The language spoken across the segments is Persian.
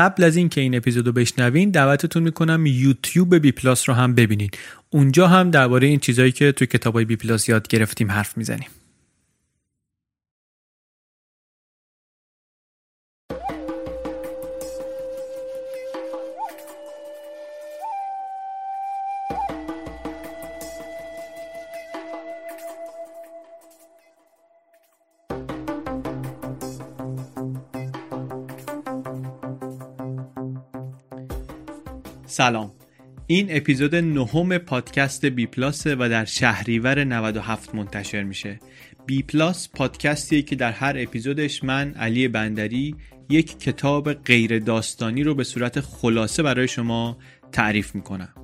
قبل از اینکه این اپیزود رو بشنوین دعوتتون می‌کنم یوتیوب بی پلاس رو هم ببینید اونجا هم درباره این چیزایی که توی کتابای بی پلاس یاد گرفتیم حرف می‌زنیم. سلام. این اپیزود نهم پادکست بی پلاس و در شهریور 97 منتشر میشه. بی پلاس پادکستیه که در هر اپیزودش من علی بندری یک کتاب غیر داستانی رو به صورت خلاصه برای شما تعریف می‌کنم.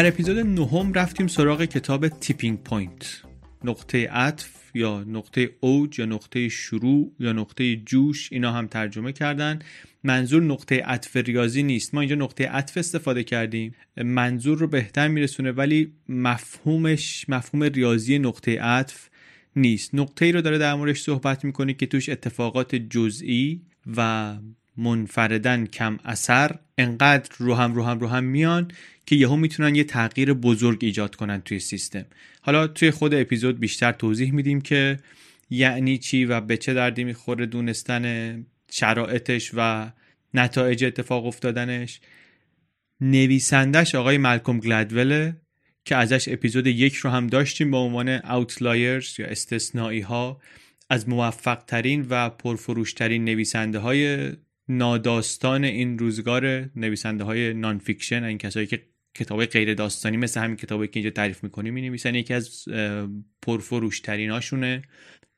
در اپیزود نهم رفتیم سراغ کتاب tipping point نقطه عطف یا نقطه اوج یا نقطه شروع یا نقطه جوش اینا هم ترجمه کردن. منظور نقطه عطف ریاضی نیست. ما اینجا نقطه عطف استفاده کردیم. منظور رو بهتر میرسونه ولی مفهومش مفهوم ریاضی نقطه عطف نیست. نقطه ای رو داره در موردش صحبت می‌کنه که توش اتفاقات جزئی و منفرداً کم اثر انقدر رو هم رو هم رو هم میان که یهو می‌تونن یه تغییر بزرگ ایجاد کنن توی سیستم. حالا توی خود اپیزود بیشتر توضیح میدیم که یعنی چی و به چه دردی می‌خوره دونستن شرایطش و نتایج اتفاق افتادنش. نویسندش آقای ملکوم گلدوله که ازش اپیزود یک رو هم داشتیم با عنوان اوتلایرز یا استثنایی ها از موفق ترین و پرفروشترین نویسنده های ناداستان این روزگار نویسنده های nonfiction این کسایی که کتاب غیر داستانی مثل همین کتابی که اینجا تعریف می‌کنیم می نویسن یکی از پرفروشترین هاشونه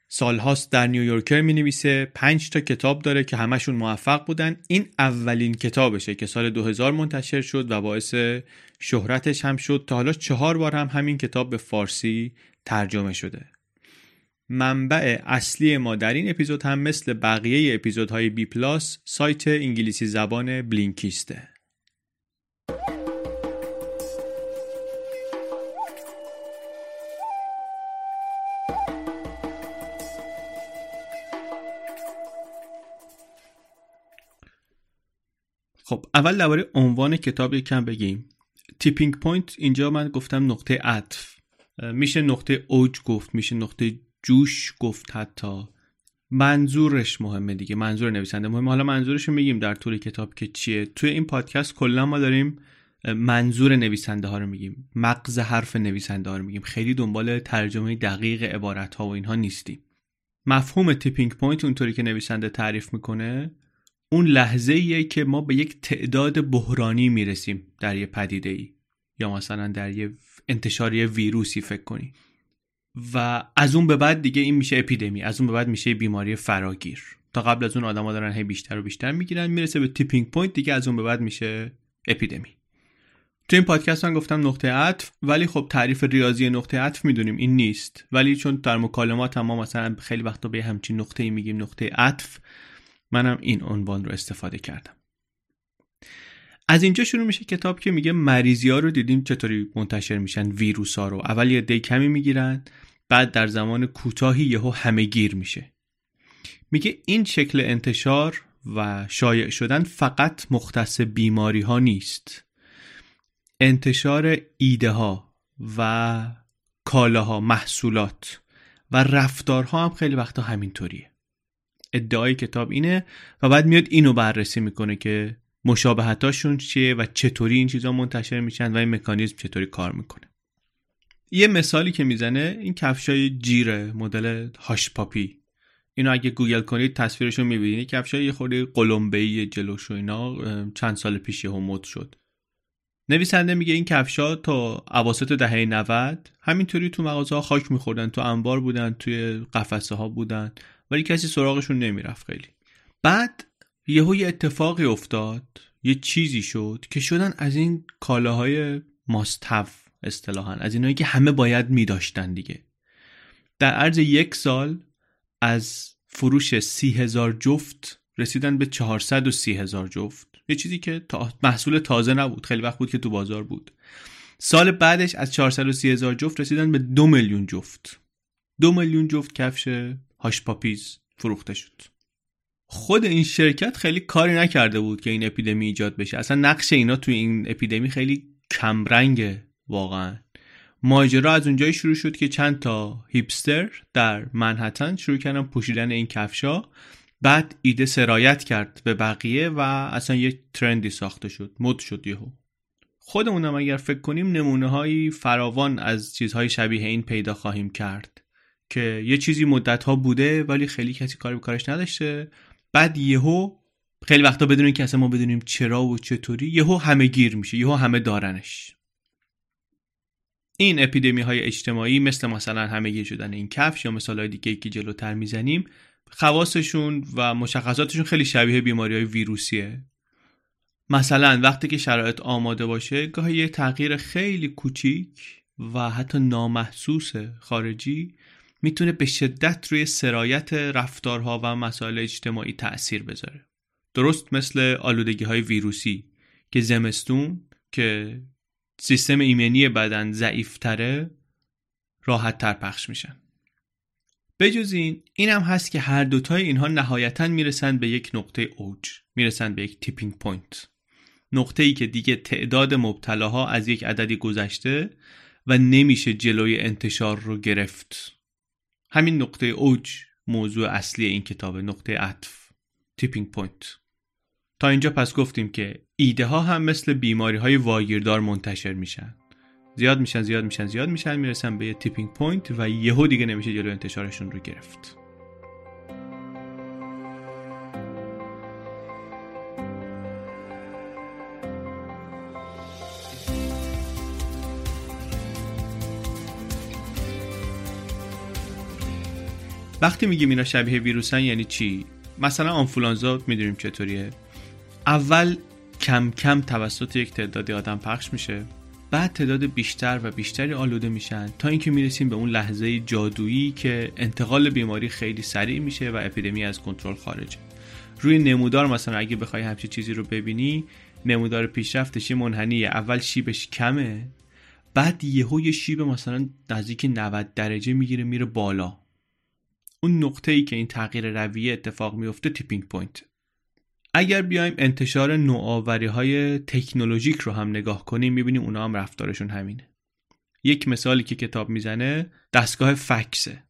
سالهاست در نیویورکر می نویسه پنج تا کتاب داره که همشون موفق بودن. این اولین کتابشه که سال 2000 منتشر شد و باعث شهرتش هم شد. تا حالا چهار بار هم همین کتاب به فارسی ترجمه شده. منبع اصلی ما در این اپیزود هم مثل بقیه اپیزودهای بی پلاس سایت انگلیسی زبان بلینکیسته. خب اول درباره عنوان کتاب یکم بگیم. tipping point اینجا من گفتم نقطه عطف. میشه نقطه اوج گفت میشه نقطه جوش گفت حتی. منظورش مهمه دیگه منظور نویسنده مهمه. حالا منظورش رو میگیم در طول کتاب که چیه. توی این پادکست کلا ما داریم منظور نویسنده ها رو میگیم مغز حرف نویسنده ها رو میگیم. خیلی دنبال ترجمه دقیق عبارت ها و اینها نیستیم. مفهوم tipping point اونطوری که نویسنده تعریف می‌کنه اون لحظه ایه که ما به یک تعداد بحرانی می‌رسیم در یه پدیده ای یا مثلا در یه انتشار ویروسی فکر کنی و از اون به بعد دیگه این میشه اپیدمی از اون به بعد میشه بیماری فراگیر. تا قبل از اون آدما دارن هی بیشتر و بیشتر می‌گیرن می‌رسه به tipping point دیگه از اون به بعد میشه اپیدمی. تو این پادکست من گفتم نقطه عطف ولی خب تعریف ریاضی نقطه عطف می‌دونیم این نیست. ولی چون در مکالمات ما مثلا خیلی وقتا به همچین نقطه ای میگیم نقطه عطف منم این عنوان رو استفاده کردم. از اینجا شروع میشه کتاب که میگه مریضی ها رو دیدیم چطوری منتشر میشن ویروس ها رو. اول یه دی کمی می‌گیرن بعد در زمان کوتاهی یهو همه گیر میشه. میگه این شکل انتشار و شایع شدن فقط مختص بیماری ها نیست. انتشار ایده ها و کالاها محصولات و رفتارها هم خیلی وقتا همینطوریه. ادعای کتاب اینه و بعد میاد اینو بررسی می‌کنه که مشابهتاشون چیه و چطوری این چیزا منتشر میشن و این مکانیزم چطوری کار می‌کنه. یه مثالی که می‌زنه این کفشای جیره مدل هاش پاپی. اینو اگه گوگل کنید تصویرشو می‌بینید. کفشای یه خورده قلمبه‌ای جلوش و اینا چند سال پیش یهو مد شد. نویسنده میگه این کفشا تا اواسط دهه 90 همینطوری تو مغازه ها خاک میخوردن تو انبار بودن توی قفسه ها بودن ولی کسی سراغشون نمی‌رفت خیلی. بعد یهو یه اتفاقی افتاد یه چیزی شد که شدن از این کالاهای ماستف اصطلاحا از اینایی که همه باید میداشتن دیگه. در عرض یک سال از فروش سی هزار جفت رسیدن به چهارصد و سی هزار جفت. یه چیزی که محصول تازه نبود خیلی وقت بود که تو بازار بود. سال بعدش از 430 هزار جفت رسیدن به دو میلیون جفت. دو میلیون جفت کفش هاش پاپیز فروخته شد. خود این شرکت خیلی کاری نکرده بود که این اپیدمی ایجاد بشه. اصلا نقش اینا توی این اپیدمی خیلی کمرنگه واقعا. ماجرا از اونجایی شروع شد که چند تا هیپستر در منحتن شروع کردن پوشیدن این کفشا بعد ایده سرایت کرد به بقیه و اصلا یه ترندی ساخته شد مد شد یهو. خودمونم اگر فکر کنیم نمونه های فراوان از چیزهای شبیه این پیدا خواهیم کرد که یه چیزی مدت ها بوده ولی خیلی کسی کاری به کارش نداشته. بعد یهو خیلی وقتا بدونیم که اصلا ما بدونیم چرا و چطوری یهو همه گیر میشه یهو همه دارنش. این اپیدمی های اجتماعی مثل مثلا همه گیر شدن این کفش یا مثال های دیگه که جلوتر می‌زنیم خواستشون و مشخصاتشون خیلی شبیه بیماری های ویروسیه. مثلا وقتی که شرایط آماده باشه گاهی یه تغییر خیلی کوچیک و حتی نامحسوس خارجی می‌تونه به شدت روی سرایت رفتارها و مسائل اجتماعی تأثیر بذاره. درست مثل آلودگی های ویروسی که زمستون که سیستم ایمنی بدن ضعیفتره راحت تر پخش میشن. بجز این این هم هست که هر دوتای اینها نهایتا می‌رسن به یک نقطه اوج می‌رسن به یک tipping point نقطه ای که دیگه تعداد مبتلاها از یک عددی گذشته و نمیشه جلوی انتشار رو گرفت. همین نقطه اوج موضوع اصلی این کتاب نقطه عطف tipping point تا اینجا پس گفتیم که ایده ها هم مثل بیماری های واگیردار منتشر میشن. زیاد میشن زیاد میشن زیاد میشن می‌رسن به یه tipping point و یهو دیگه نمیشه جلو انتشارشون رو گرفت. وقتی میگیم اینا شبیه ویروسن یعنی چی؟ مثلا آنفولانزا می‌دونیم چطوریه. اول کم کم توسط یک تعدادی آدم پخش میشه. بعد تعداد بیشتر و بیشتری آلوده میشن تا اینکه می‌رسیم به اون لحظه جادویی که انتقال بیماری خیلی سریع میشه و اپیدمی از کنترل خارجه. روی نمودار مثلا اگه بخوای همچی چیزی رو ببینی نمودار پیشرفتش یه منحنیه. اول شیبش کمه بعد یهو یه شیب مثلا نزدیک 90 درجه می‌گیره میره بالا. اون نقطه ای که این تغییر رویه اتفاق میفته tipping point. اگر بیایم انتشار نوآوری های تکنولوژیک رو هم نگاه کنیم می‌بینیم اونا هم رفتارشون همینه. یک مثالی که کتاب می‌زنه دستگاه فکسه.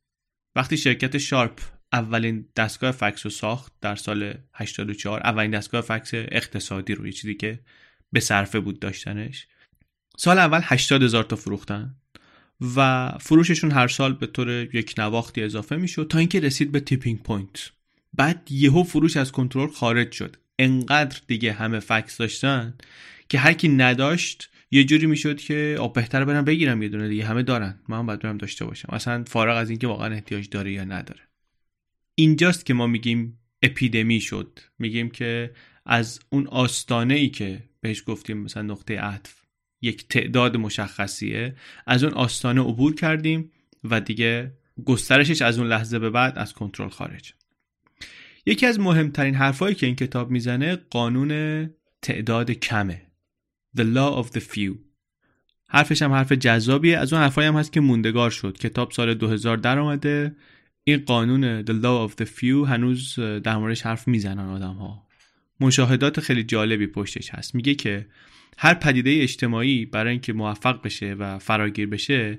وقتی شرکت شارپ اولین دستگاه فکس رو ساخت در سال 84 اولین دستگاه فکس اقتصادی رو یه چیزی که به صرفه بود داشتنش سال اول 80 هزار تا فروختن. و فروششون هر سال به طور یکنواختی اضافه می‌شد تا اینکه رسید به tipping point بعد یهو فروش از کنترل خارج شد. انقدر دیگه همه فکس داشتن که هر کی نداشت یه جوری می‌شد که آقا بهتره برم بگیرم یه دونه دیگه همه دارن. من هم باید برم داشته باشم. اصلا فارغ از اینکه واقعا احتیاج داره یا نداره. اینجاست که ما میگیم اپیدمی شد. میگیم که از اون آستانه ای که بهش گفتیم مثلا نقطه عطف یک تعداد مشخصیه. از اون آستانه عبور کردیم و دیگه گسترشش از اون لحظه به بعد از کنترل خارج. یکی از مهمترین حرفایی که این کتاب می‌زنه قانون تعداد کمه. The Law of the Few. حرفش هم حرف جذابیه. از اون حرفایی هم هست که موندگار شد. کتاب سال 2000 در آمده. این قانون The Law of the Few هنوز در موردش حرف می‌زنن آدم ها مشاهدات خیلی جالبی پشتش هست. میگه که هر پدیده اجتماعی برای اینکه موفق بشه و فراگیر بشه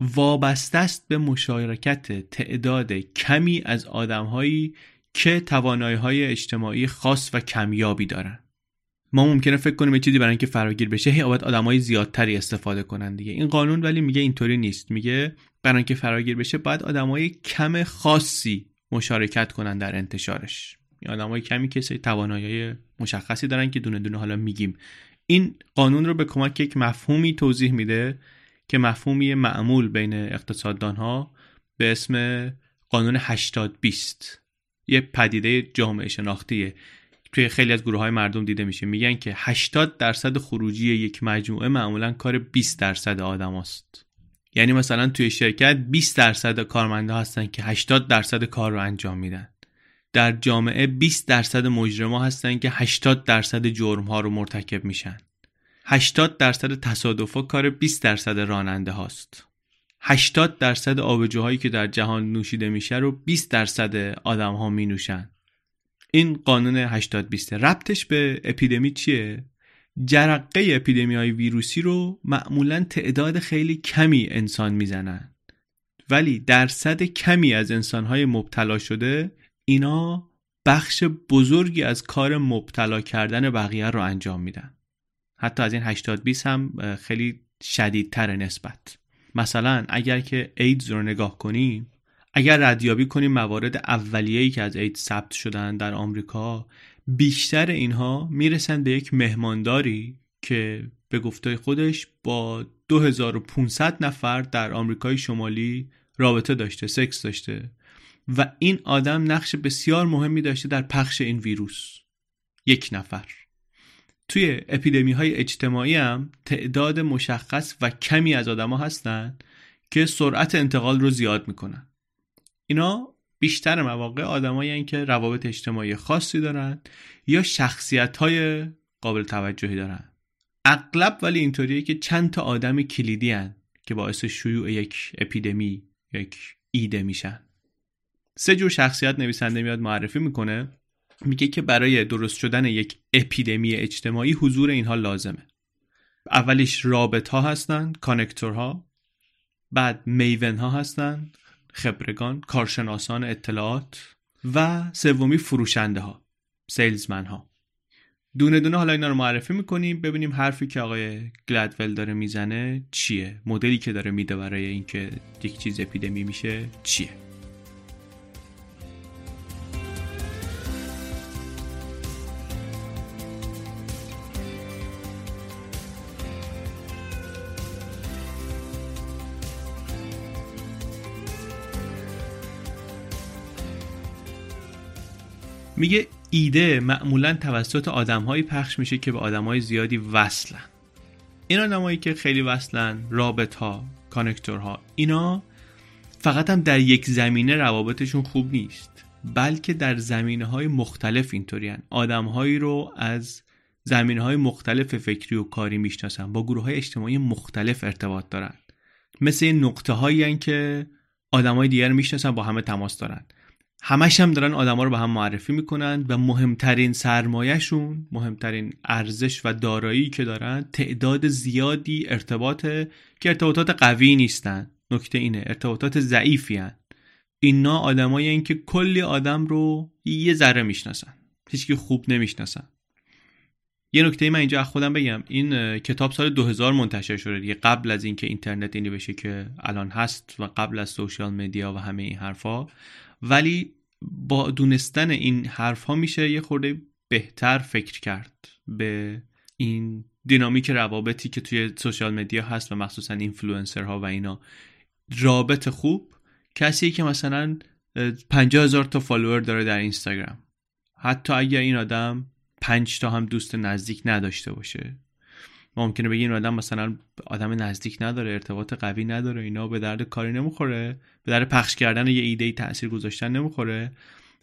وابسته است به مشارکت تعداد کمی از آدمهایی که توانایی های اجتماعی خاص و کمیابی دارن. ما ممکنه فکر کنیم چیزی برای اینکه فراگیر بشه هی باید آدمای زیادتری استفاده کنن دیگه. این قانون ولی میگه اینطوری نیست. میگه برای اینکه فراگیر بشه باید آدمای کم خاصی مشارکت کنن در انتشارش. آدمای کمی که توانایی مشخصی دارن که دونه دونه حالا میگیم. این قانون رو به کمک یک مفهومی توضیح میده که مفهومی معمول بین اقتصاددان ها به اسم قانون 80 20 یه پدیده جامعه شناختیه. توی خیلی از گروه های مردم دیده میشه. میگن که 80 درصد خروجی یک مجموعه معمولا کار 20 درصد آدم است. یعنی مثلا توی شرکت 20 درصد کارمنده هستن که 80 درصد کار رو انجام میدن. در جامعه 20 درصد مجرما هستن که 80 درصد جرم ها رو مرتکب میشن. 80 درصد تصادفا کار 20 درصد راننده هاست. 80 درصد آبجوهایی که در جهان نوشیده میشه رو 20 درصد آدم ها می نوشن. این قانون 80 20 ربطش به اپیدمی چیه؟ جرقه اپیدمی های ویروسی رو معمولا تعداد خیلی کمی انسان می‌زنن. ولی درصد کمی از انسان های مبتلا شده اینا بخش بزرگی از کار مبتلا کردن بقیه رو انجام میدن. حتی از این 80 20 هم خیلی شدیدتر نسبت. مثلا اگر که ایدز رو نگاه کنیم اگر ردیابی کنیم موارد اولیه‌ای که از اید ثبت شدن در آمریکا بیشتر اینها می‌رسن به یک مهمانداری که به گفته خودش با 2500 نفر در آمریکای شمالی رابطه داشته سکس داشته. و این آدم نقش بسیار مهمی داشته در پخش این ویروس. یک نفر. توی اپیدمی های اجتماعی هم تعداد مشخص و کمی از آدما هستن که سرعت انتقال رو زیاد می‌کنن. اینا بیشتر مواقع آدمایی که روابط اجتماعی خاصی دارن یا شخصیت های قابل توجهی دارن. اغلب ولی اینطوریه که چند تا آدم کلیدی هن که باعث شیوع یک اپیدمی یک ایده میشن. سه جور شخصیت نویسنده میاد معرفی می‌کنه. میگه که برای درست شدن یک اپیدمی اجتماعی حضور اینها لازمه. اولیش رابط ها هستن کانکتور ها. بعد میون ها هستن خبرگان کارشناسان اطلاعات. و سومی فروشنده ها سیلزمن ها. دونه دونه حالا اینا رو معرفی می‌کنیم. ببینیم حرفی که آقای گلدول داره می‌زنه چیه؟ مدلی که داره میده برای اینکه یک چیز اپیدمی میشه چیه؟ میگه ایده معمولا توسط آدمهایی پخش میشه که به آدمهای زیادی وصلن. این آدمایی که خیلی وصلن رابط ها کانکتورها اینا فقط هم در یک زمینه روابطشون خوب نیست بلکه در زمینه های مختلف اینطوری آدمهایی رو از زمینه های مختلف فکری و کاری می‌شناسن با گروه های اجتماعی مختلف ارتباط دارن. مثل نقطه هایی که آدم های دیگر می‌شناسن با همه تماس دارن. همش هم دارن آدما رو به هم معرفی می‌کنن و مهمترین سرمایهشون مهمترین ارزش و دارایی که دارن تعداد زیادی ارتباطه که ارتباطات قوی نیستن. نکته اینه ارتباطات ضعیفی هن. اینا آدمایی این که کلی آدم رو یه ذره می‌شناسن هیچکی خوب نمی‌شناسن. یه نکته من اینجا خودم بگم. این کتاب سال 2000 منتشر شده دیگه. قبل از اینکه اینترنت اینی بشه که الان هست و قبل از سوشال مدیا و همه این حرفا. ولی با دونستن این حرف ها میشه یه خورده بهتر فکر کرد به این دینامیک روابطی که توی social media هست و مخصوصا اینفلوئنسرها و اینا. رابط خوب. کسی که مثلا 50 هزار تا فالوور داره در اینستاگرام. حتی اگر این آدم پنج تا هم دوست نزدیک نداشته باشه. ممکنه بگی این آدم مثلا آدم نزدیک نداره ارتباط قوی نداره اینا به درد کاری نمی‌خوره به درد پخش کردن یه ایده تاثیر گذاشتن نمی‌خوره.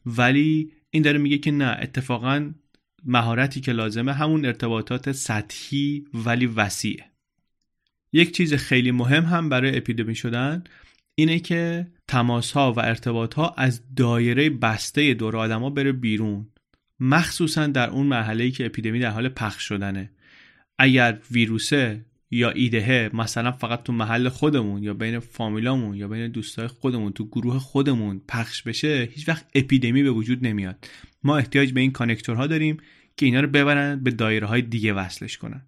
ولی این داره میگه که نه اتفاقا مهارتی که لازمه همون ارتباطات سطحی ولی وسیعه. یک چیز خیلی مهم هم برای اپیدمی شدن اینه که تماس ها و ارتباط ها از دایره بسته دور آدما بره بیرون. مخصوصا در اون مرحله که اپیدمی در حال پخش شدنه. اگر ویروسه یا ایدهه مثلا فقط تو محل خودمون یا بین فامیلامون یا بین دوستای خودمون تو گروه خودمون پخش بشه هیچ وقت اپیدمی به وجود نمیاد. ما احتیاج به این کانکتورها داریم که اینا رو ببرن به دایره های دیگه وصلش کنن.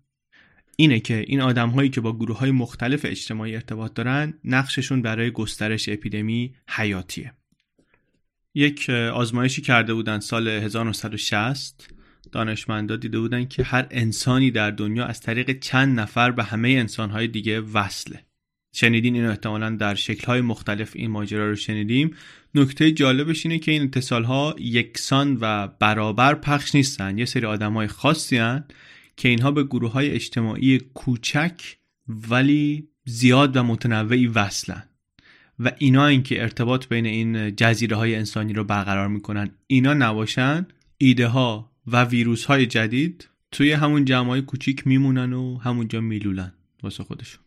اینه که این آدم هایی که با گروه های مختلف اجتماعی ارتباط دارن نقششون برای گسترش اپیدمی حیاتیه. یک آزمایشی کرده بودن سال 1960 دانشمندا دیده بودن که هر انسانی در دنیا از طریق چند نفر به همه انسانهای دیگه وصله. شنیدین اینو احتمالا در شکلهای مختلف این ماجرا رو شنیدیم. نکته جالبش اینه که این اتصال ها یکسان و برابر پخش نیستن. یه سری آدم های خاصی هن که اینها به گروه های اجتماعی کوچک ولی زیاد و متنوعی وصلن. و اینا این که ارتباط بین این جزیره های انسانی رو برقرار می‌کنن اینا نباشن. ایده ها و ویروس های جدید توی همون جمع های کوچیک میمونن و همونجا میلولن واسه خودشون.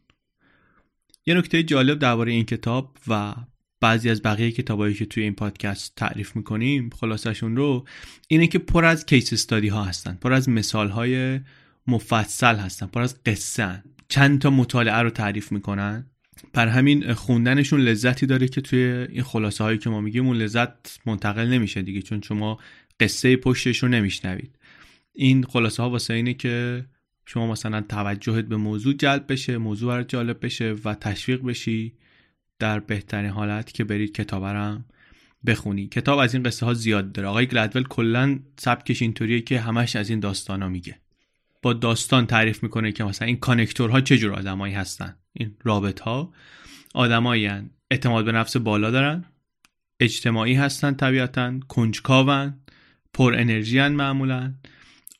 یه نکته جالب درباره این کتاب و بعضی از بقیه کتابایی که توی این پادکست تعریف می‌کنیم خلاصشون رو اینه که پر از کیس استادی ها هستن پر از مثال های مفصل هستن پر از قصه چند تا مطالعه رو تعریف می‌کنن. بر همین خوندنشون لذتی داره که توی این خلاصه هایی که ما میگیم اون لذت منتقل نمیشه دیگه چون شما قصه پشتش رو نمیشنوید. این خلاصه ها واسه اینه که شما مثلا توجهت به موضوع جلب بشه موضوع برات جالب بشه و تشویق بشی در بهترین حالت که برید کتابرم بخونی. کتاب از این قصه ها زیاد داره. آقای گلدول کلا سبکش اینطوریه که همش از این داستان ها میگه. با داستان تعریف می‌کنه که مثلا این کانکتورها چه جور آدمایی هستن. این رابط ها آدمایی اعتماد به نفس بالا دارن. اجتماعی هستن طبیعتا. کنجکاون. پر انرژی هن معمولا.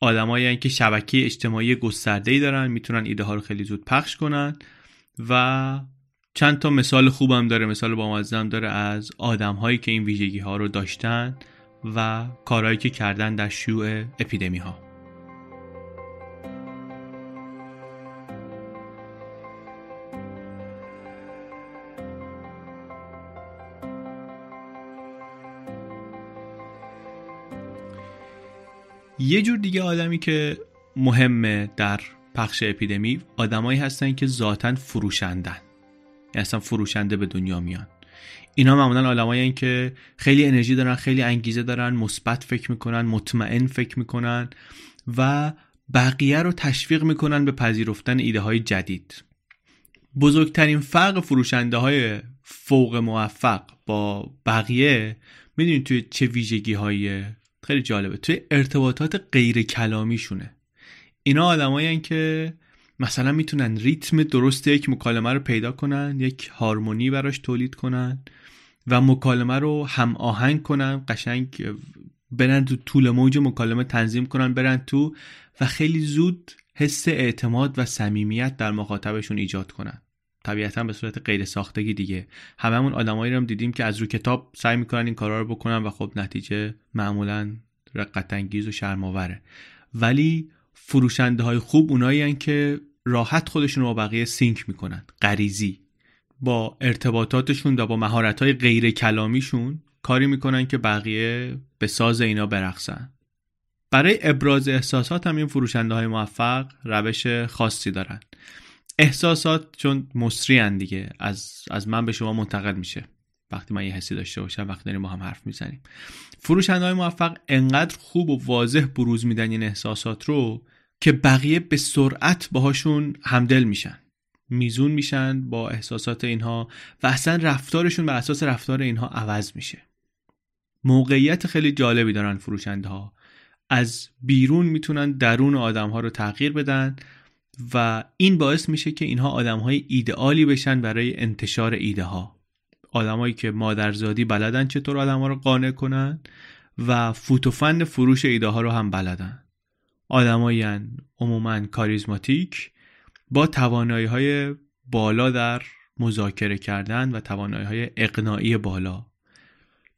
آدمایی که شبکه اجتماعی گسترده ای دارن می‌تونن ایده ها رو خیلی زود پخش کنن و چند تا مثال خوبم داره. مثال با هم داره از آدم هایی که این ویژگی ها رو داشتن و کارهایی که کردن در شیوع اپیدمی ها یه جور دیگه آدمی که مهمه در پخش اپیدمی آدمایی هستن که ذاتا فروشندن. یعنی اصلا فروشنده به دنیا میان. اینا معمولا آدمایی که خیلی انرژی دارن خیلی انگیزه دارن مثبت فکر می‌کنن مطمئن فکر می‌کنن و بقیه رو تشویق می‌کنن به پذیرفتن ایده های جدید. بزرگترین فرق فروشنده های فوق موفق با بقیه می‌دونید توی چه ویژگی های خیلی جالبه. توی ارتباطات غیر کلامیشونه. اینا آدمایی که مثلا می‌تونن ریتم درست یک مکالمه رو پیدا کنن یک هارمونی براش تولید کنن و مکالمه رو هم آهنگ کنن قشنگ برن تو طول موج مکالمه تنظیم کنن برن تو و خیلی زود حس اعتماد و صمیمیت در مخاطبشون ایجاد کنن. طبیعتا به صورت غیر ساختگی دیگه. هممون آدمایی رو هم دیدیم که از رو کتاب سعی می‌کنن این کارا رو بکنن و خب نتیجه معمولا رقت انگیز و شرماوره ولی فروشنده های خوب اونایی که راحت خودشون رو با بقیه سینک می‌کنن. غریزی. با ارتباطاتشون و با مهارت های غیر کلامیشون کاری می‌کنن که بقیه به ساز اینا برقصن. برای ابراز احساسات هم این فروشنده های موفق روش خاصی دارن. احساسات چون مصری دیگه. از, از من به شما منتقل میشه. وقتی من یه حسی داشته باشم وقتی داریم با هم حرف می‌زنیم. فروشنده های موفق انقدر خوب و واضح بروز میدن این احساسات رو که بقیه به سرعت باهاشون همدل میشن. میزون میشن با احساسات اینها و اصلا رفتارشون بر اساس رفتار اینها عوض میشه. موقعیت خیلی جالبی دارن فروشنده ها از بیرون می‌تونن درون آدم ها رو تغییر بدن و این باعث میشه که اینها آدم های ایدئالی بشن برای انتشار ایده ها آدمایی که مادرزادی بلدن چطور آدم ها رو قانع کنن و فوتوفن فروش ایده ها رو هم بلدن. آدمایی عموما کاریزماتیک با توانایی های بالا در مذاکره کردن و توانایی های اقناعی بالا.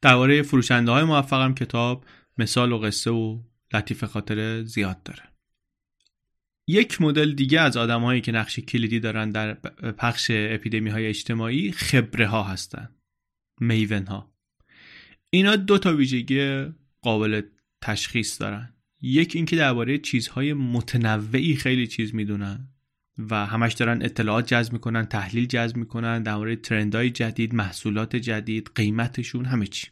درباره فروشنده های موفقم کتاب مثال و قصه و لطیف خاطر زیاد داره. یک مدل دیگه از آدمهایی که نقش کلیدی دارن در پخش اپیدمی های اجتماعی خبره ها هستن. میون ها اینا دو تا ویژگی قابل تشخیص دارن. یک اینکه درباره چیزهای متنوعی خیلی چیز می‌دونن و همش دارن اطلاعات جذب می‌کنن تحلیل جذب می‌کنن در مورد ترندهای جدید محصولات جدید قیمتشون همه چی.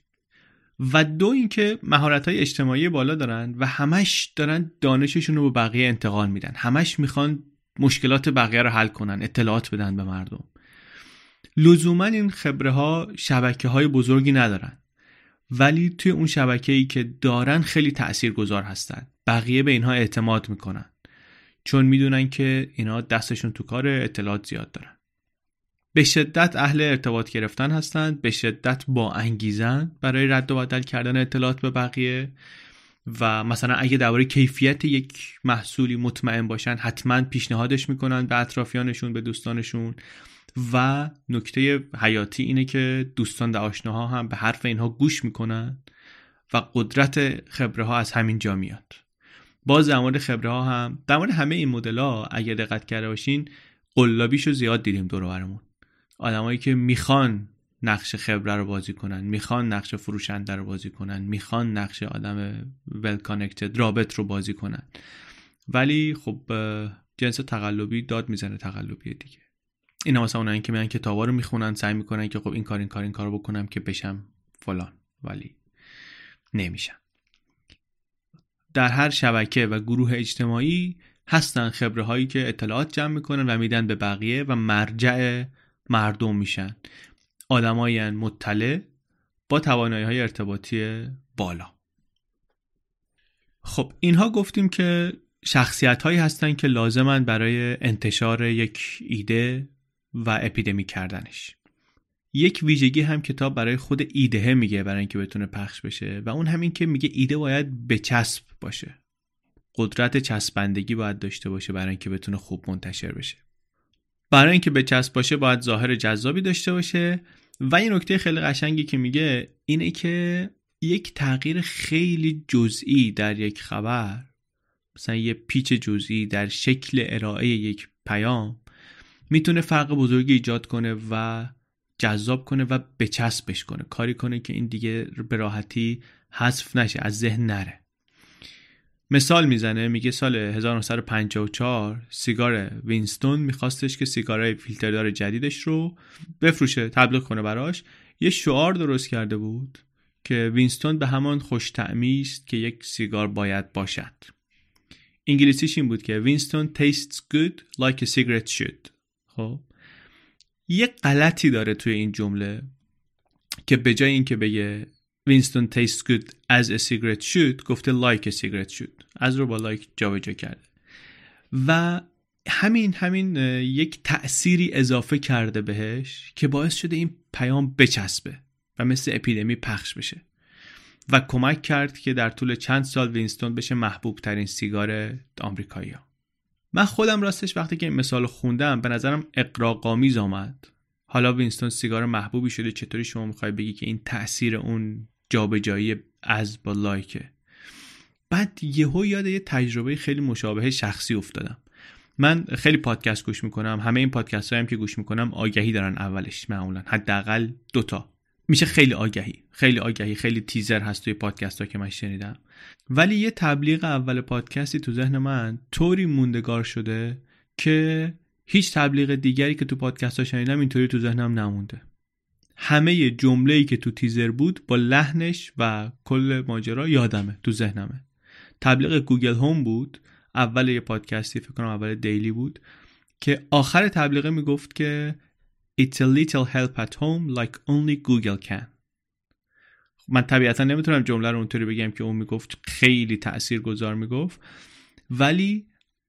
و دو اینکه مهارت های اجتماعی بالا دارن و همش دارن دانششون رو به بقیه انتقال میدن. همش می‌خوان مشکلات بقیه رو حل کنن اطلاعات بدن به مردم. لزوما این خبره ها شبکه های بزرگی ندارن. ولی توی اون شبکه ای که دارن خیلی تأثیر گذار هستن. بقیه به اینها اعتماد می‌کنن. چون می‌دونن که اینا دستشون تو کار اطلاعات زیاد دارن. به شدت اهل ارتباط گرفتن هستند به شدت با انگیزن برای رد و بدل کردن اطلاعات به بقیه و مثلا اگه درباره کیفیت یک محصولی مطمئن باشن حتما پیشنهادش می‌کنن به اطرافیانشون به دوستانشون. و نکته حیاتی اینه که دوستان و آشناها هم به حرف اینها گوش می‌کنن و قدرت خبره ها از همین جا میاد. باز در مورد خبره ها هم در مورد همه این مدل ها اگر دقت کرده باشین قلابیشو زیاد دیدیم دور برمون. آدمایی که می‌خوان نقش خبره رو بازی کنن می‌خوان نقش فروشنده رو بازی کنن می‌خوان نقش آدم ول کانکتد رابط رو بازی کنن. ولی خب جنس تقلبی داد می‌زنه تقلبی دیگه. اینا مثلا اونایی که میان کتابا رو می‌خونن سعی می‌کنن که خب این کار این کار این کارو بکنم که بشم فلان. ولی نمیشم در هر شبکه و گروه اجتماعی هستن خبره هایی که اطلاعات جمع می‌کنن و میدن به بقیه و مرجع مردم میشن. آدمایی مطلع با توانایی های ارتباطی بالا. خب اینها گفتیم که شخصیت هایی هستن که لازمن برای انتشار یک ایده و اپیدمی کردنش. یک ویژگی هم کتاب برای خود ایده میگه برای اینکه بتونه پخش بشه و اون همین که میگه ایده باید بچسب باشه. قدرت چسبندگی باید داشته باشه برای اینکه بتونه خوب منتشر بشه. برای اینکه بچسب باشه باید ظاهر جذابی داشته باشه. و این نکته خیلی قشنگی که میگه اینه که یک تغییر خیلی جزئی در یک خبر مثلا یه پیچ جزئی در شکل ارائه یک پیام می‌تونه فرق بزرگی ایجاد کنه و جذاب کنه و بچسبش کنه. کاری کنه که این دیگه به راحتی حذف نشه از ذهن نره. مثال می‌زنه میگه سال 1954 سیگار وینستون میخواستش که سیگارهای فیلتردار جدیدش رو بفروشه تبلیغ کنه براش. یه شعار درست کرده بود که وینستون به همان خوش است که یک سیگار باید باشد. انگلیسیش این بود که Winston tastes good like a cigarette should. خب؟ یه غلطی داره توی این جمله که به جای اینکه بگه Winston tastes good as a cigarette should. گفته a cigarette should. as رو با like جابجا کرده. و همین همین یک تأثیری اضافه کرده بهش که باعث شده این پیام بچسبه و مثل اپیدمی پخش بشه. و کمک کرد که در طول چند سال وینستون بشه محبوب ترین سیگار آمریکایی ها. من خودم راستش وقتی که این مثال خوندم به نظرم اغراق‌آمیز آمد. حالا وینستون سیگار محبوبی شده چطوری شما می‌خوای بگی که این تاثیر اون جابجایی از با لایکه. بعد یهو یاد یه تجربه خیلی مشابه شخصی افتادم. من خیلی پادکست گوش می‌کنم همه این پادکست هم که گوش می‌کنم آگهی دارن اولش معمولا حداقل دوتا میشه خیلی آگهی خیلی آگهی خیلی تیزر هست توی پادکست ها که من شنیدم. ولی یه تبلیغ اول پادکستی تو ذهن من طوری موندگار شده که هیچ تبلیغ دیگری که تو پادکست ها شنیدم اینطوری تو ذهنم نمونده. همه جمله که تو تیزر بود با لحنش و کل ماجرا یادمه تو ذهنمه. تبلیغ گوگل هوم بود اول یه پادکستی فکر کنم اول دیلی بود که آخر تبلیغه می‌گفت که It's a little help at home like only Google can. من طبیعتا نمی‌تونم جمله رو اونطوری بگم که اون می‌گفت خیلی تأثیر گذار می‌گفت. ولی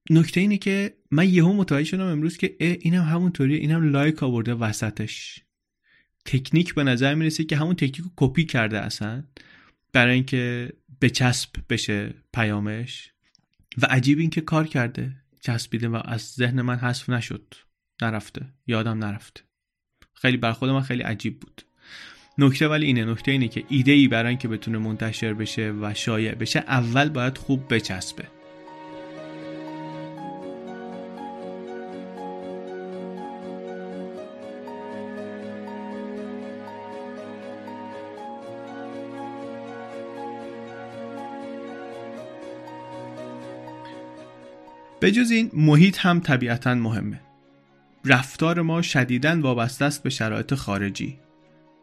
نکته اینه که من یهو متوجه شدم امروز که اینم همونطوریه اینم لایک آورده وسطش. تکنیک به نظر می‌رسه که همون تکنیک رو کپی کرده اصلا برای اینکه به چسب بشه پیامش. و عجیب این که کار کرده. چسبیده و از ذهن من حذف نشد. نرفته. یادم نرفته. خیلی بر خود من خیلی عجیب بود. نکته ولی اینه. نکته اینه که ایده ای برای اینکه بتونه منتشر بشه و شایع بشه اول باید خوب بچسبه. به جز این محیط هم طبیعتا مهمه. رفتار ما شدیداً وابسته است به شرایط خارجی.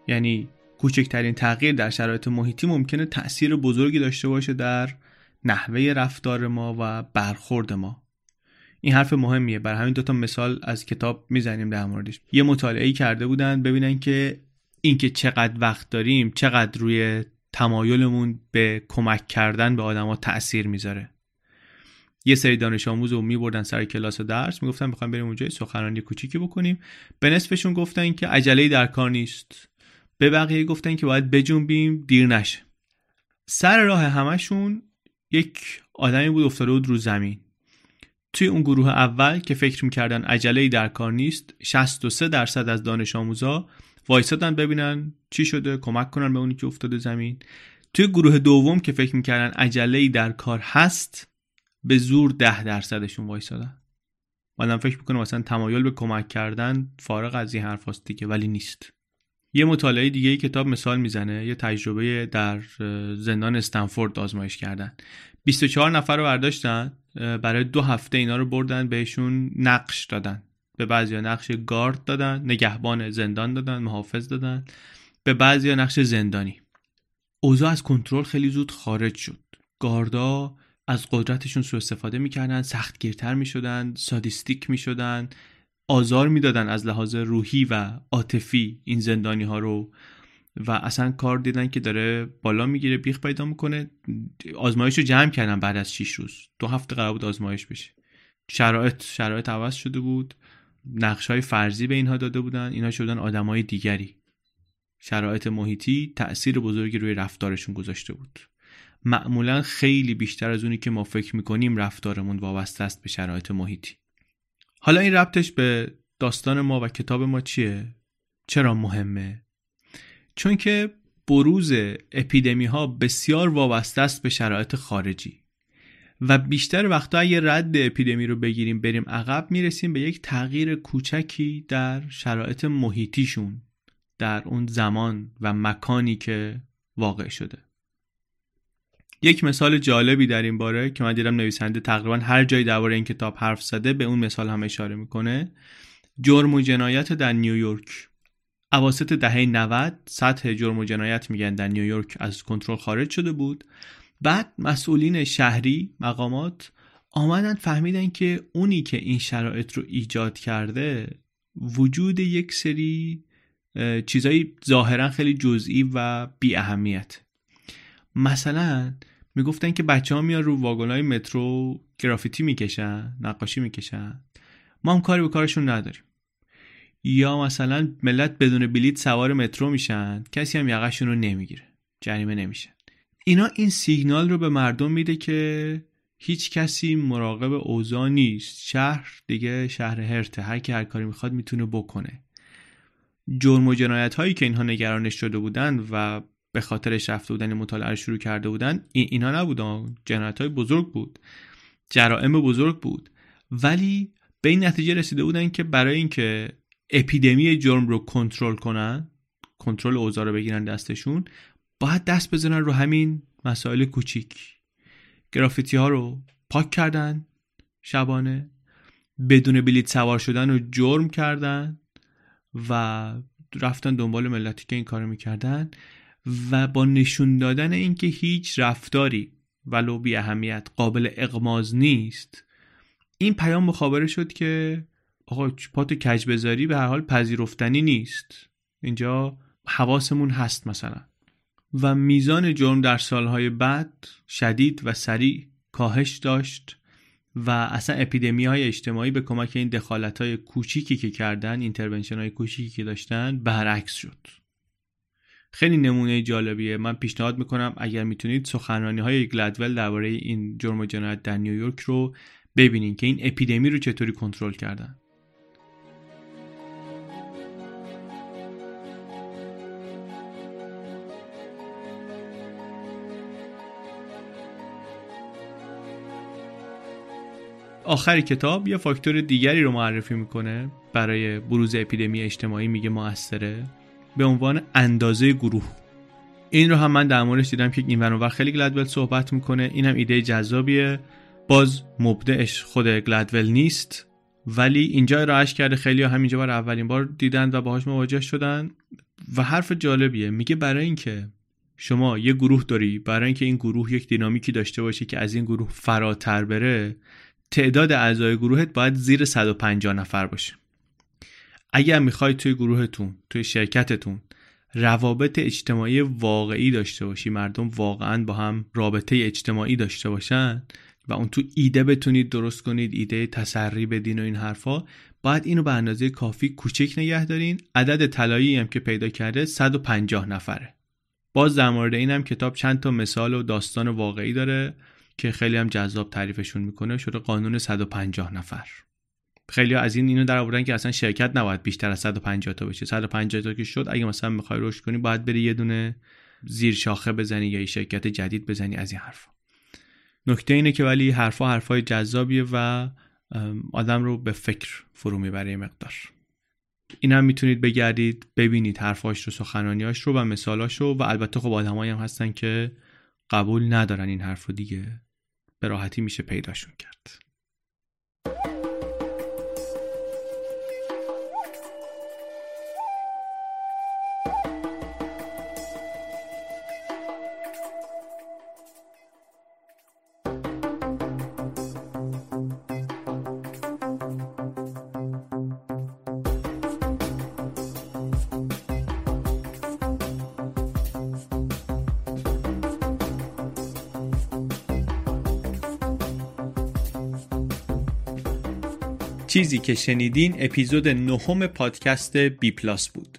یعنی کوچکترین تغییر در شرایط محیطی ممکنه تأثیر بزرگی داشته باشه در نحوه رفتار ما و برخورد ما. این حرف مهمیه. بر همین دوتا مثال از کتاب می‌زنیم در موردش. یه مطالعه کرده بودن ببینن که اینکه چقدر وقت داریم چقدر روی تمایلمون به کمک کردن به آدما تاثیر می‌ذاره. یه سری دانش آموز رو میبردن سر کلاس و درس می‌گفتن می‌خوایم بریم اونجا سخنرانی کوچیکی بکنیم. به نصفشون گفتن که عجله در کار نیست. به بقیه گفتن که باید بجنبیم دیر نشه. سر راه همشون یک آدمی بود افتاده بود رو زمین. توی اون گروه اول که فکر می‌کردن عجله در کار نیست 63 درصد از دانش آموزا وایسادن ببینن چی شده کمک کنن به اونی که افتاده زمین. توی گروه دوم که فکر می‌کردن عجله در کار هست به زور ده درصدشون وایسادن. آدم فکر می‌کنه مثلا تمایل به کمک کردن فارغ از این حرف دیگه ولی نیست. یه مطالعه دیگه ای کتاب مثال می‌زنه یه تجربه در زندان استنفورد آزمایش کردن. 24 نفر رو برداشتن برای دو هفته اینا رو بردن بهشون نقش دادن. به بعضی نقش گارد دادن نگهبان زندان دادن محافظ دادن. به بعضی نقش زندانی. اوضاع از کنترل خیلی زود خارج شد. گاردا از قدرتشون سوء استفاده می‌کردن سختگیرتر می‌شدن سادیستیک می‌شدن آزار می‌دادن از لحاظ روحی و عاطفی این زندانی ها رو و اصلا کار دیدن که داره بالا می‌گیره بیخ پیدا می‌کنه. آزمایش رو جمع کردن بعد از 6 روز. دو هفته قرار بود آزمایش بشه. شرایط شرایط عوض شده بود. نقش های فرضی به اینها داده بودن. اینها شدن آدمای دیگری. شرایط محیطی تأثیر بزرگی روی رفتارشون گذاشته بود. معمولا خیلی بیشتر از اونی که ما فکر می‌کنیم رفتارمون وابسته است به شرایط محیطی حالا این ربطش به داستان ما و کتاب ما چیه؟ چرا مهمه؟ چون که بروز اپیدمی ها بسیار وابسته است به شرایط خارجی و بیشتر وقتا اگه رد اپیدمی رو بگیریم بریم عقب می‌رسیم به یک تغییر کوچکی در شرایط محیطیشون در اون زمان و مکانی که واقع شده یک مثال جالبی در این باره که من دیدم نویسنده تقریبا هر جایی درباره این کتاب حرف زده به اون مثال هم اشاره می‌کنه. جرم و جنایت در نیویورک. اواسط دهه 90 سطح جرم و جنایت میگن در نیویورک از کنترل خارج شده بود. بعد مسئولین شهری مقامات آمدن فهمیدن که اونی که این شرایط رو ایجاد کرده وجود یک سری چیزایی ظاهرا خیلی جزئی و بی اهمیت مثلا می‌گفتن که بچه ها میان رو واگن های مترو گرافیتی می‌کشن نقاشی می‌کشن. ما هم کاری به کارشون نداریم. یا مثلا ملت بدون بلیت سوار مترو میشن کسی هم یقشون رو نمی‌گیره جریمه نمیشن اینا این سیگنال رو به مردم میده که هیچ کسی مراقب اوضاع نیست. شهر دیگه شهر هرته. هر کی هر کاری می‌خواد می‌تونه بکنه. جرم و جنایت هایی که اینها نگرانش شده بودن و به خاطرش رفته بودن مطالعه شروع کرده بودن این اینا نبودن جنایت های بزرگ بود. جرائم بزرگ بود. ولی به این نتیجه رسیده بودن که برای اینکه اپیدمی جرم رو کنترل کنن کنترل اوضاع رو بگیرن دستشون باید دست بزنن رو همین مسائل کوچیک. گرافیتی ها رو پاک کردن شبانه بدون بلیت سوار شدن رو جرم کردن و رفتن دنبال ملتی که این کارو می‌کردن. و با نشون دادن اینکه هیچ رفتاری ولو بی اهمیت قابل اقماز نیست. این پیام مخابره شد که آقا پات کج بذاری به هر حال پذیرفتنی نیست. اینجا حواسمون هست مثلا. و میزان جرم در سالهای بعد شدید و سریع کاهش داشت و اصلا اپیدمی های اجتماعی به کمک این دخالت های کوچیکی که کردن intervention های کوچیکی که داشتن برعکس شد. خیلی نمونه جالبیه. من پیشنهاد می‌کنم اگر می‌تونید سخنرانی های گلدول درباره این جرم و جنایت در نیویورک رو ببینید که این اپیدمی رو چطوری کنترل کردن. آخر کتاب یه فاکتور دیگری رو معرفی می‌کنه برای بروز اپیدمی اجتماعی میگه موثره به عنوان اندازه گروه. این رو هم من در موردش دیدم که این خیلی گلدول صحبت می‌کنه. این هم ایده جذابیه. باز مبدعش خود گلدول نیست ولی اینجا ارائهش کرده. خیلی همینجا بار اولین بار دیدن و باهاش مواجه شدن. و حرف جالبیه. میگه برای اینکه شما یه گروه داری برای اینکه این گروه یک دینامیکی داشته باشه که از این گروه فراتر بره تعداد اعضای گروهت باید زیر 150 نفر باشه. اگر می‌خوای توی گروهتون توی شرکتتون روابط اجتماعی واقعی داشته باشی مردم واقعا با هم رابطه اجتماعی داشته باشن و اون تو ایده بتونید درست کنید ایده تسری بدین و این حرفا باید اینو به اندازه کافی کوچک نگه دارین. عدد طلایی هم که پیدا کرده 150 نفره. باز در مورد این هم کتاب چند تا مثال و داستان واقعی داره که خیلی هم جذاب تعریفشون می‌کنه. شده قانون 150 نفر. خیلی از این اینو در آوردن که اصلا شرکت نباید بیشتر از 150 تا بشه. 150 تا که شد اگه مثلا می‌خوای رشد کنی باید بری یه دونه زیر شاخه بزنی یا یه شرکت جدید بزنی از این حرفا. نکته اینه که ولی حرفا حرفای جذابیه و آدم رو به فکر فرو می‌بره مقدار. این هم می‌تونید بگردید ببینید حرفاش رو سخنانیاش رو و مثالاش رو و البته خب آدمایی هم هستن که قبول ندارن این حرف رو دیگه. به راحتی میشه پیداشون کرد. چیزی که شنیدین اپیزود نهم پادکست BPlus بود.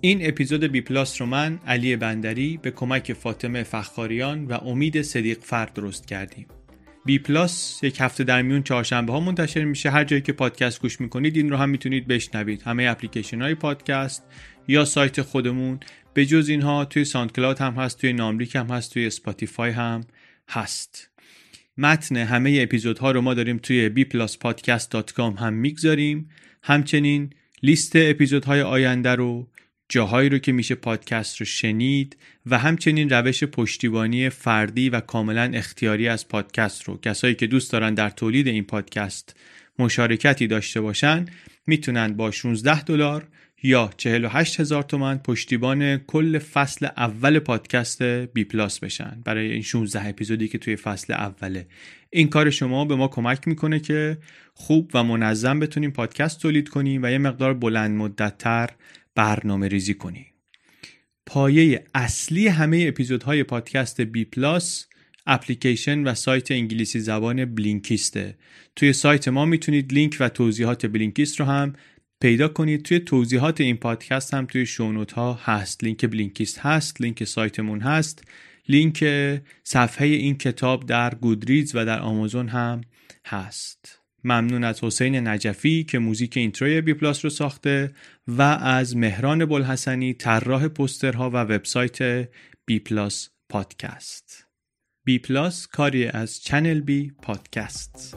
این اپیزود BPlus رو من علی بندری به کمک فاطمه فخاریان و امید صدیق فرد درست کردیم. BPlus یک هفته در میون چهارشنبه ها منتشر میشه. هر جایی که پادکست گوش می‌کنید این رو هم می‌تونید بشنوید. همه اپلیکیشن های پادکست یا سایت خودمون. به جز اینها توی SoundCloud هم هست توی ناملیک هم هست توی Spotify هم هست. متن همه اپیزودها رو ما داریم توی bpluspodcast.com هم می‌گذاریم. همچنین لیست اپیزودهای آینده رو جاهایی رو که میشه پادکست رو شنید و همچنین روش پشتیبانی فردی و کاملا اختیاری از پادکست رو. کسایی که دوست دارن در تولید این پادکست مشارکتی داشته باشن می‌تونن با 16 دلار یا 48 هزار تومن پشتیبان کل فصل اول پادکست بی پلاس بشن. برای این 16 اپیزودی که توی فصل اوله. این کار شما به ما کمک می‌کنه که خوب و منظم بتونیم پادکست تولید کنیم و یه مقدار بلند مدتتر برنامه ریزی کنیم. پایه اصلی همه اپیزودهای پادکست BPlus اپلیکیشن و سایت انگلیسی زبان Blinkist ه. توی سایت ما می‌تونید لینک و توضیحات Blinkist رو هم پیدا کنید. توی توضیحات این پادکست هم توی show note ها هست. لینک Blinkist هست لینک سایتمون هست. لینک صفحه این کتاب در Goodreads و در آمازون هم هست. ممنون از حسین نجفی که موزیک intro ی BPlus رو ساخته و از مهران بلحسنی طراح پوسترها و وبسایت BPlus پادکست. BPlus کاری از ChannelB پادکست.